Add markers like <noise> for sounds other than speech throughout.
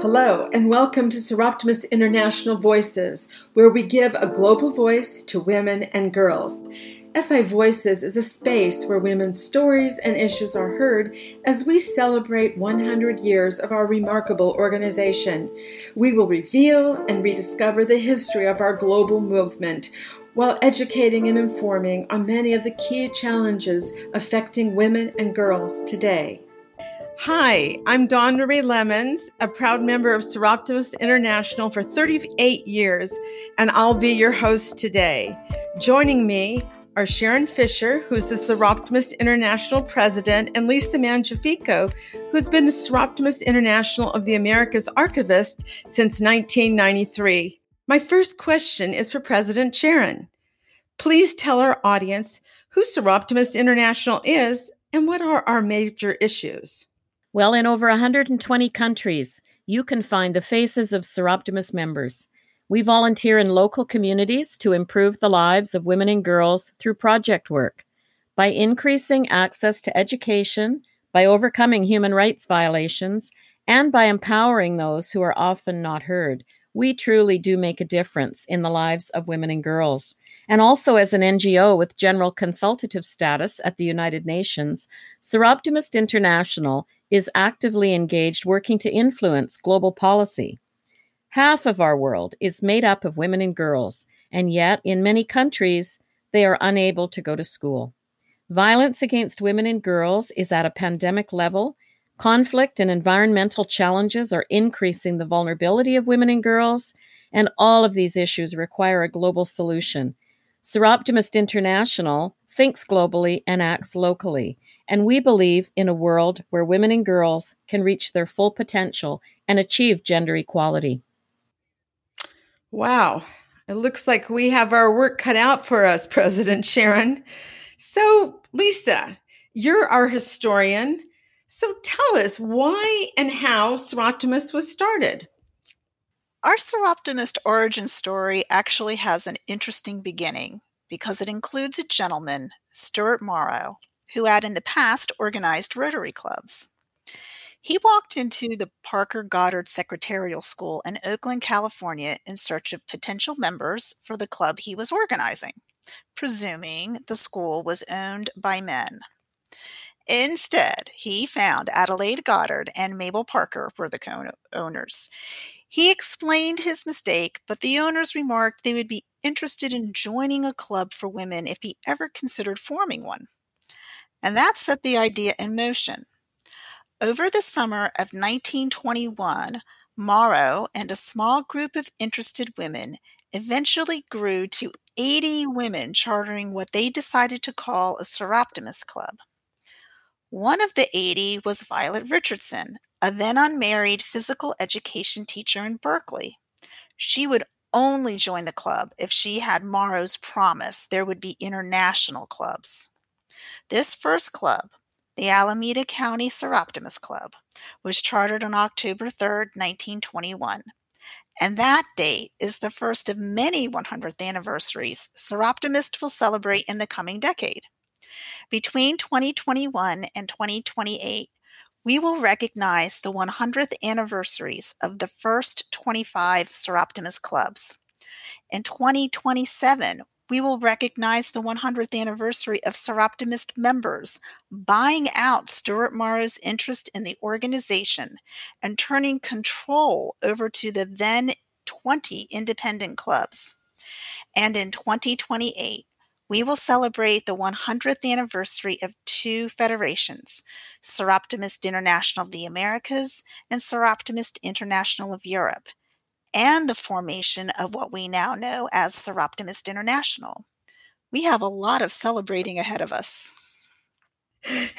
Hello, and welcome to Soroptimist International Voices, where we give a global voice to women and girls. SI Voices is a space where women's stories and issues are heard as we celebrate 100 years of our remarkable organization. We will reveal and rediscover the history of our global movement while educating and informing on many of the key challenges affecting women and girls today. Hi, I'm Dawn Marie Lemons, a proud member of Soroptimist International for 38 years, and I'll be your host today. Joining me are Sharon Fisher, who's the Soroptimist International president, and Lisa Mangiafico, who's been the Soroptimist International of the Americas archivist since 1993. My first question is for President Sharon. Please tell our audience who Soroptimist International is and what are our major issues. Well, in over 120 countries, you can find the faces of Soroptimist members. We volunteer in local communities to improve the lives of women and girls through project work. By increasing access to education, by overcoming human rights violations, and by empowering those who are often not heard, we truly do make a difference in the lives of women and girls. And also, as an NGO with general consultative status at the United Nations, Soroptimist International is actively engaged working to influence global policy. Half of our world is made up of women and girls, and yet, in many countries, they are unable to go to school. Violence against women and girls is at a pandemic level Conflict and environmental challenges are increasing the vulnerability of women and girls, and all of these issues require a global solution. Soroptimist International thinks globally and acts locally, and we believe in a world where women and girls can reach their full potential and achieve gender equality. Wow, it looks like we have our work cut out for us, <laughs> President Sharon. So, Lisa, you're our historian. So tell us why and how Soroptimist was started. Our Soroptimist origin story actually has an interesting beginning because it includes a gentleman, Stuart Morrow, who had in the past organized Rotary clubs. He walked into the Parker Goddard Secretarial School in Oakland, California in search of potential members for the club he was organizing, presuming the school was owned by men. Instead, he found Adelaide Goddard and Mabel Parker were the co owners. He explained his mistake, but the owners remarked they would be interested in joining a club for women if he ever considered forming one. And that set the idea in motion. Over the summer of 1921, Morrow and a small group of interested women eventually grew to 80 women chartering what they decided to call a Soroptimist Club. One of the 80 was Violet Richardson, a then unmarried physical education teacher in Berkeley. She would only join the club if she had Morrow's promise there would be international clubs. This first club, the Alameda County Soroptimist Club, was chartered on October 3, 1921. And that date is the first of many 100th anniversaries Soroptimist will celebrate in the coming decade. Between 2021 and 2028, we will recognize the 100th anniversaries of the first 25 Soroptimist clubs. In 2027, we will recognize the 100th anniversary of Soroptimist members buying out Stuart Morrow's interest in the organization and turning control over to the then 20 independent clubs. And in 2028, we will celebrate the 100th anniversary of two federations, Soroptimist International of the Americas and Soroptimist International of Europe, and the formation of what we now know as Soroptimist International. We have a lot of celebrating ahead of us.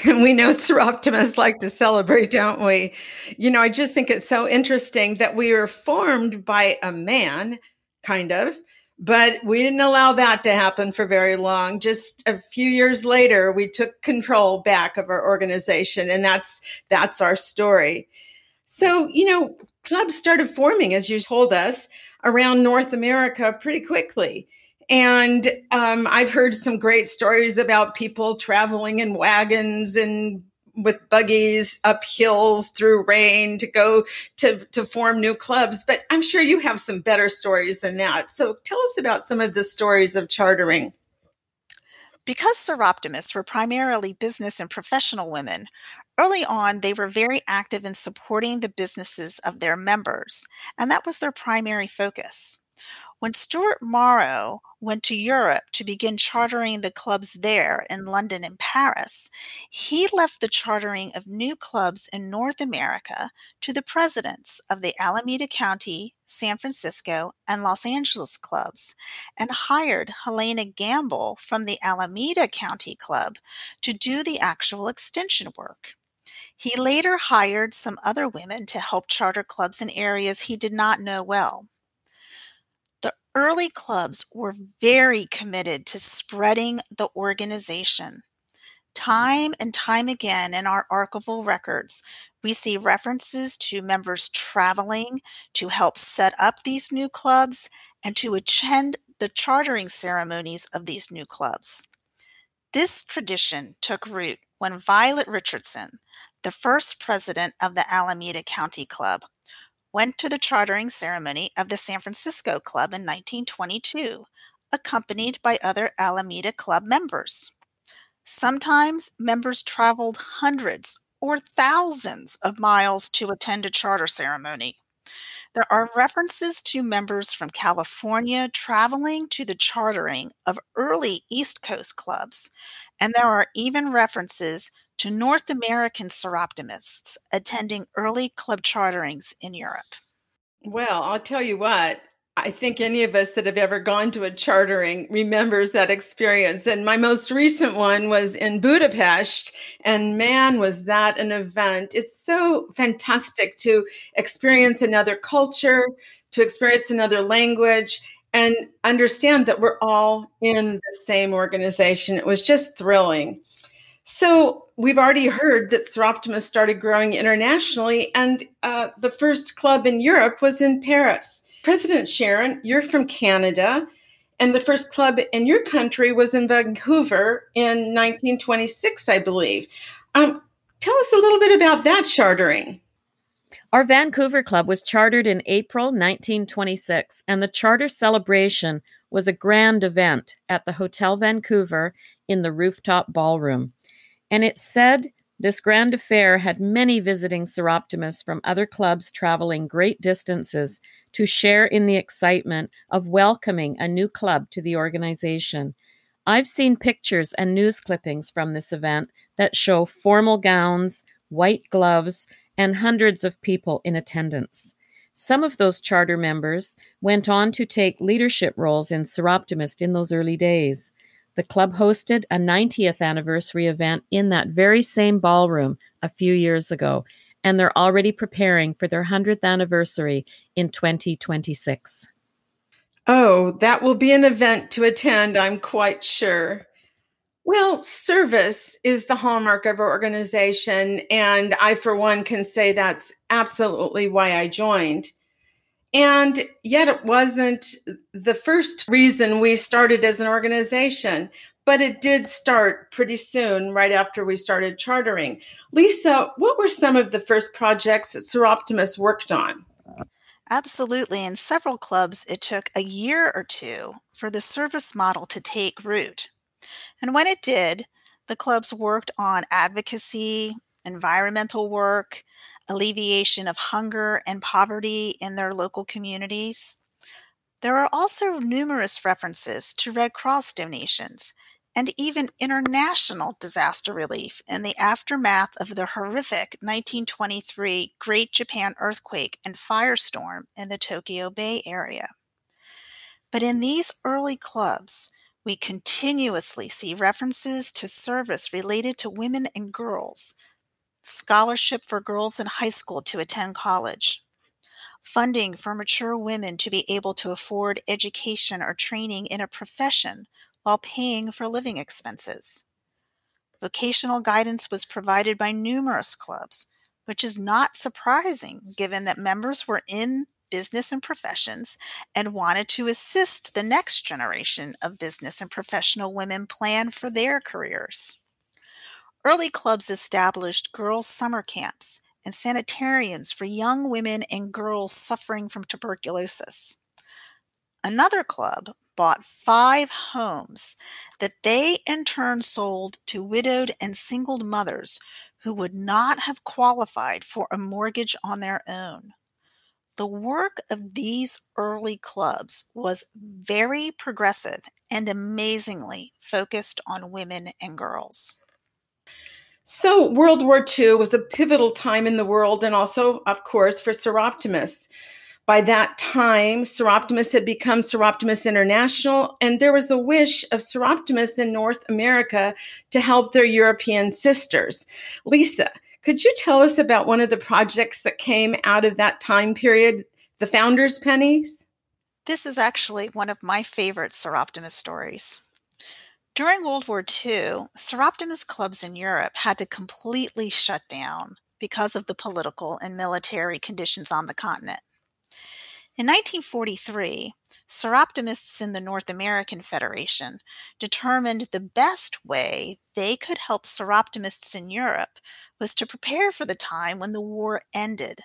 And <laughs> we know Soroptimists like to celebrate, don't we? You know, I just think it's so interesting that we were formed by a man, kind of, but we didn't allow that to happen for very long. Just a few years later, we took control back of our organization, and that's that's our story. So, you know, clubs started forming, as you told us, around North America pretty quickly. And um, I've heard some great stories about people traveling in wagons and with buggies up hills through rain to go to, to form new clubs. But I'm sure you have some better stories than that. So tell us about some of the stories of chartering. Because Soroptimists were primarily business and professional women, early on they were very active in supporting the businesses of their members, and that was their primary focus. When Stuart Morrow went to Europe to begin chartering the clubs there in London and Paris, he left the chartering of new clubs in North America to the presidents of the Alameda County, San Francisco, and Los Angeles clubs, and hired Helena Gamble from the Alameda County Club to do the actual extension work. He later hired some other women to help charter clubs in areas he did not know well. Early clubs were very committed to spreading the organization. Time and time again in our archival records, we see references to members traveling to help set up these new clubs and to attend the chartering ceremonies of these new clubs. This tradition took root when Violet Richardson, the first president of the Alameda County Club, went to the chartering ceremony of the San Francisco Club in 1922, accompanied by other Alameda Club members. Sometimes members traveled hundreds or thousands of miles to attend a charter ceremony. There are references to members from California traveling to the chartering of early East Coast clubs, and there are even references to North American Soroptimists attending early club charterings in Europe? Well, I'll tell you what, I think any of us that have ever gone to a chartering remembers that experience. And my most recent one was in Budapest. And man, was that an event! It's so fantastic to experience another culture, to experience another language, and understand that we're all in the same organization. It was just thrilling. So we've already heard that Soroptimist started growing internationally, and uh, the first club in Europe was in Paris. President Sharon, you're from Canada, and the first club in your country was in Vancouver in 1926, I believe. Um, tell us a little bit about that chartering. Our Vancouver club was chartered in April 1926, and the charter celebration was a grand event at the Hotel Vancouver in the rooftop ballroom. And it said this grand affair had many visiting Soroptimists from other clubs traveling great distances to share in the excitement of welcoming a new club to the organization. I've seen pictures and news clippings from this event that show formal gowns, white gloves, and hundreds of people in attendance. Some of those charter members went on to take leadership roles in Soroptimist in those early days. The club hosted a 90th anniversary event in that very same ballroom a few years ago, and they're already preparing for their 100th anniversary in 2026. Oh, that will be an event to attend, I'm quite sure. Well, service is the hallmark of our organization, and I, for one, can say that's absolutely why I joined. And yet, it wasn't the first reason we started as an organization, but it did start pretty soon, right after we started chartering. Lisa, what were some of the first projects that Soroptimist worked on? Absolutely. In several clubs, it took a year or two for the service model to take root. And when it did, the clubs worked on advocacy, environmental work, alleviation of hunger and poverty in their local communities. There are also numerous references to Red Cross donations and even international disaster relief in the aftermath of the horrific 1923 Great Japan earthquake and firestorm in the Tokyo Bay area. But in these early clubs, we continuously see references to service related to women and girls scholarship for girls in high school to attend college, funding for mature women to be able to afford education or training in a profession while paying for living expenses. Vocational guidance was provided by numerous clubs, which is not surprising given that members were in business and professions and wanted to assist the next generation of business and professional women plan for their careers. Early clubs established girls' summer camps and sanitariums for young women and girls suffering from tuberculosis. Another club bought five homes that they in turn sold to widowed and singled mothers who would not have qualified for a mortgage on their own. The work of these early clubs was very progressive and amazingly focused on women and girls. So, World War II was a pivotal time in the world and also, of course, for Soroptimists. By that time, Soroptimists had become Soroptimists International, and there was a wish of Soroptimists in North America to help their European sisters. Lisa, could you tell us about one of the projects that came out of that time period, the Founders Pennies? This is actually one of my favorite Soroptimist stories. During World War II, Soroptimist clubs in Europe had to completely shut down because of the political and military conditions on the continent. In 1943, Soroptimists in the North American Federation determined the best way they could help Soroptimists in Europe was to prepare for the time when the war ended.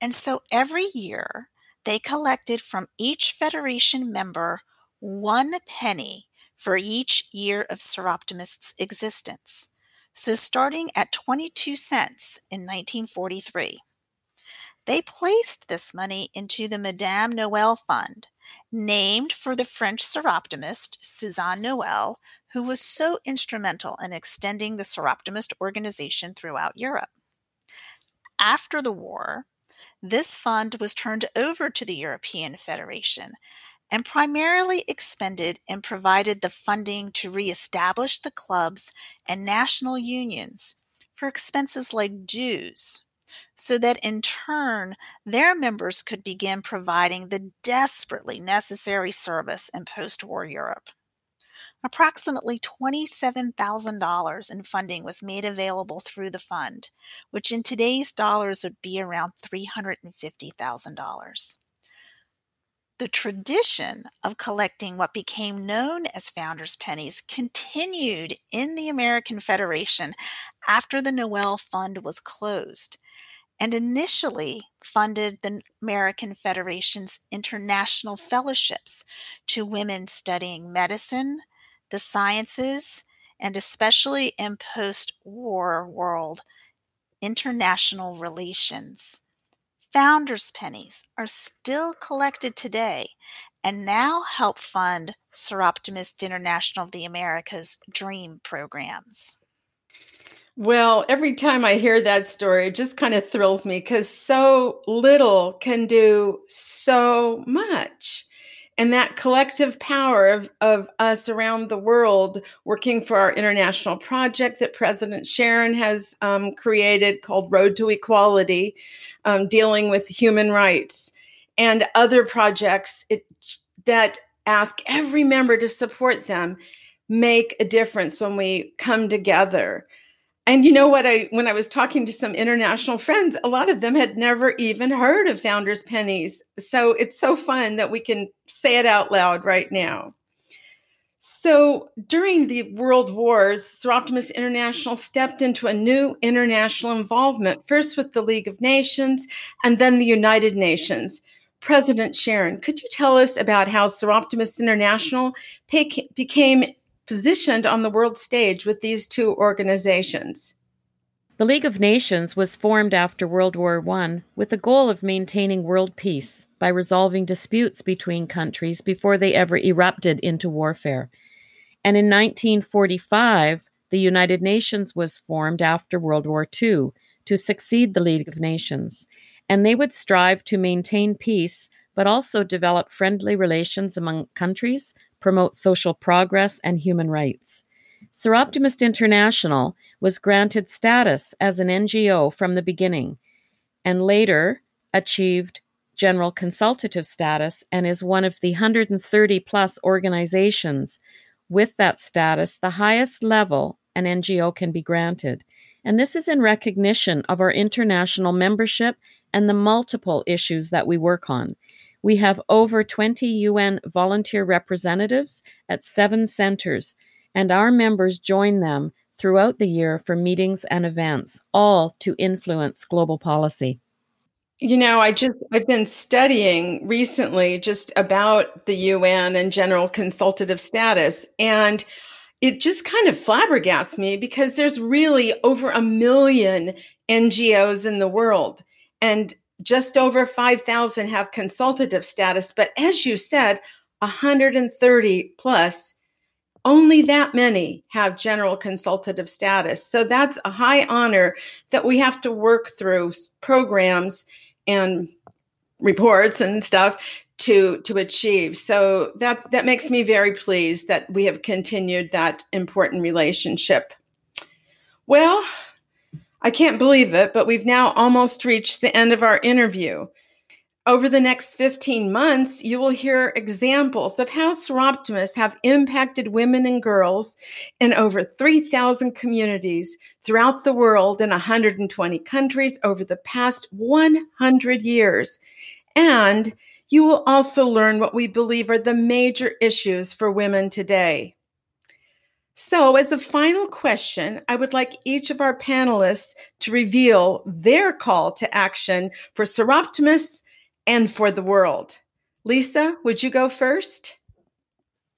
And so every year, they collected from each Federation member one penny for each year of Soroptimist's existence. So starting at 22 cents in 1943. They placed this money into the Madame Noel Fund, named for the French Soroptimist Suzanne Noel, who was so instrumental in extending the Soroptimist organization throughout Europe. After the war, this fund was turned over to the European Federation and primarily expended and provided the funding to reestablish the clubs and national unions for expenses like dues, so that in turn their members could begin providing the desperately necessary service in post war Europe. Approximately $27,000 in funding was made available through the fund, which in today's dollars would be around $350,000. The tradition of collecting what became known as founders' pennies continued in the American Federation after the Noel Fund was closed and initially funded the American Federation's international fellowships to women studying medicine, the sciences, and especially in post war world, international relations. Founders' pennies are still collected today and now help fund Soroptimist International of the Americas DREAM programs. Well, every time I hear that story, it just kind of thrills me because so little can do so much and that collective power of, of us around the world working for our international project that President Sharon has um, created called Road to Equality, um, dealing with human rights, and other projects it, that ask every member to support them make a difference when we come together and you know what? I when i was talking to some international friends a lot of them had never even heard of founders pennies. So it's so fun that we can say it out loud right now. So during the world wars Soroptimist international stepped into a new international involvement first with the league of nations and then the united nations. President sharon could you tell us about how Soroptimist international became positioned on the world stage with these two organizations. The League of Nations was formed after World War I with the goal of maintaining world peace by resolving disputes between countries before they ever erupted into warfare. And in 1945, the United Nations was formed after World War II to succeed the League of Nations. And they would strive to maintain peace, but also develop friendly relations among countries promote social progress and human rights. Soroptimist International was granted status as an NGO from the beginning and later achieved general consultative status and is one of the 130 plus organizations with that status, the highest level an NGO can be granted. And this is in recognition of our international membership and the multiple issues that we work on. We have over 20 UN volunteer representatives at seven centers, and our members join them throughout the year for meetings and events, all to influence global policy. You know, I just I've been studying recently just about the UN and general consultative status and it just kind of flabbergasts me because there's really over a million NGOs in the world and just over 5,000 have consultative status. But as you said, 130 plus, only that many have general consultative status. So that's a high honor that we have to work through programs and reports and stuff to to achieve. So that that makes me very pleased that we have continued that important relationship. Well, I can't believe it, but we've now almost reached the end of our interview. Over the next 15 months, you will hear examples of how Soroptimists have impacted women and girls in over 3,000 communities throughout the world in 120 countries over the past 100 years. And you will also learn what we believe are the major issues for women today. So, as a final question, I would like each of our panelists to reveal their call to action for Soroptimists and for the world. Lisa, would you go first?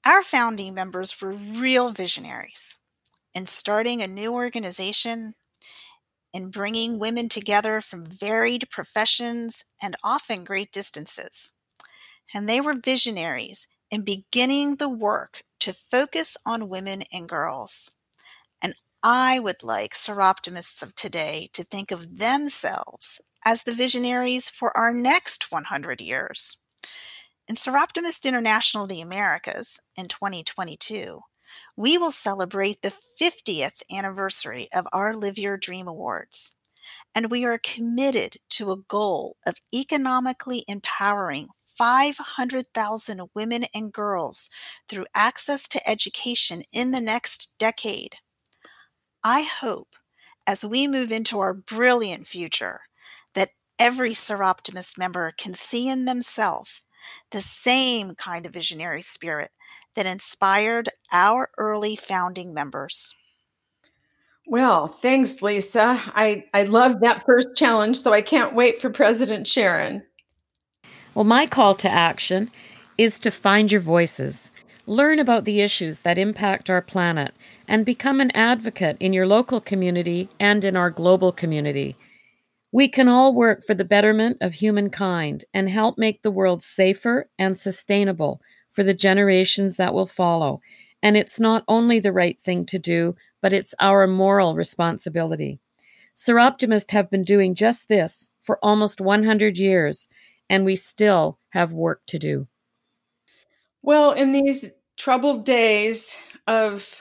Our founding members were real visionaries in starting a new organization in bringing women together from varied professions and often great distances. And they were visionaries in beginning the work to focus on women and girls. And I would like Soroptimists of today to think of themselves as the visionaries for our next 100 years. In Soroptimist International of the Americas in 2022, we will celebrate the 50th anniversary of our Live Your Dream Awards. And we are committed to a goal of economically empowering 500,000 women and girls through access to education in the next decade. I hope as we move into our brilliant future that every Soroptimist member can see in themselves the same kind of visionary spirit that inspired our early founding members. Well, thanks, Lisa. I, I love that first challenge, so I can't wait for President Sharon. Well, my call to action is to find your voices, learn about the issues that impact our planet, and become an advocate in your local community and in our global community. We can all work for the betterment of humankind and help make the world safer and sustainable for the generations that will follow. And it's not only the right thing to do, but it's our moral responsibility. Soroptimists have been doing just this for almost 100 years, and we still have work to do. Well, in these troubled days of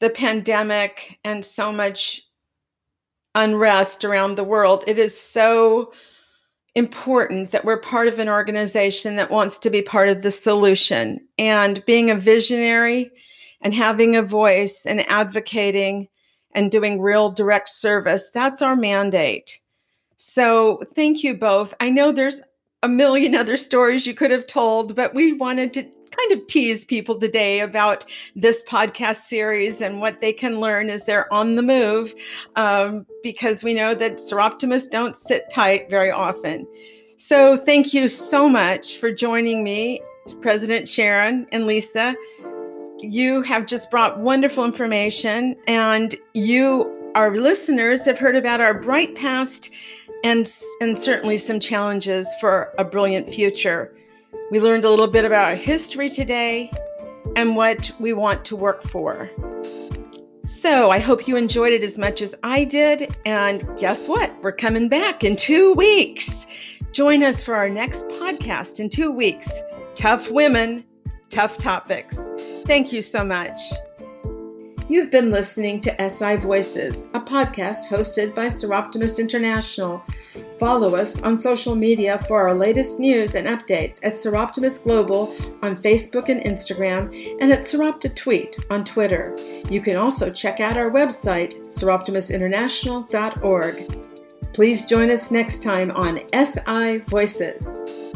the pandemic and so much unrest around the world, it is so important that we're part of an organization that wants to be part of the solution. And being a visionary and having a voice and advocating and doing real direct service, that's our mandate. So thank you both. I know there's a million other stories you could have told, but we wanted to kind of tease people today about this podcast series and what they can learn as they're on the move, um, because we know that Soroptimists don't sit tight very often. So, thank you so much for joining me, President Sharon and Lisa. You have just brought wonderful information, and you, our listeners, have heard about our bright past and, and certainly some challenges for a brilliant future. We learned a little bit about our history today and what we want to work for. So I hope you enjoyed it as much as I did. And guess what? We're coming back in two weeks. Join us for our next podcast in two weeks. Tough women, tough topics. Thank you so much. You've been listening to SI Voices, a podcast hosted by Soroptimist International. Follow us on social media for our latest news and updates at Soroptimist Global on Facebook and Instagram, and at Soropta Tweet on Twitter. You can also check out our website, soroptimistinternational.org. Please join us next time on SI Voices.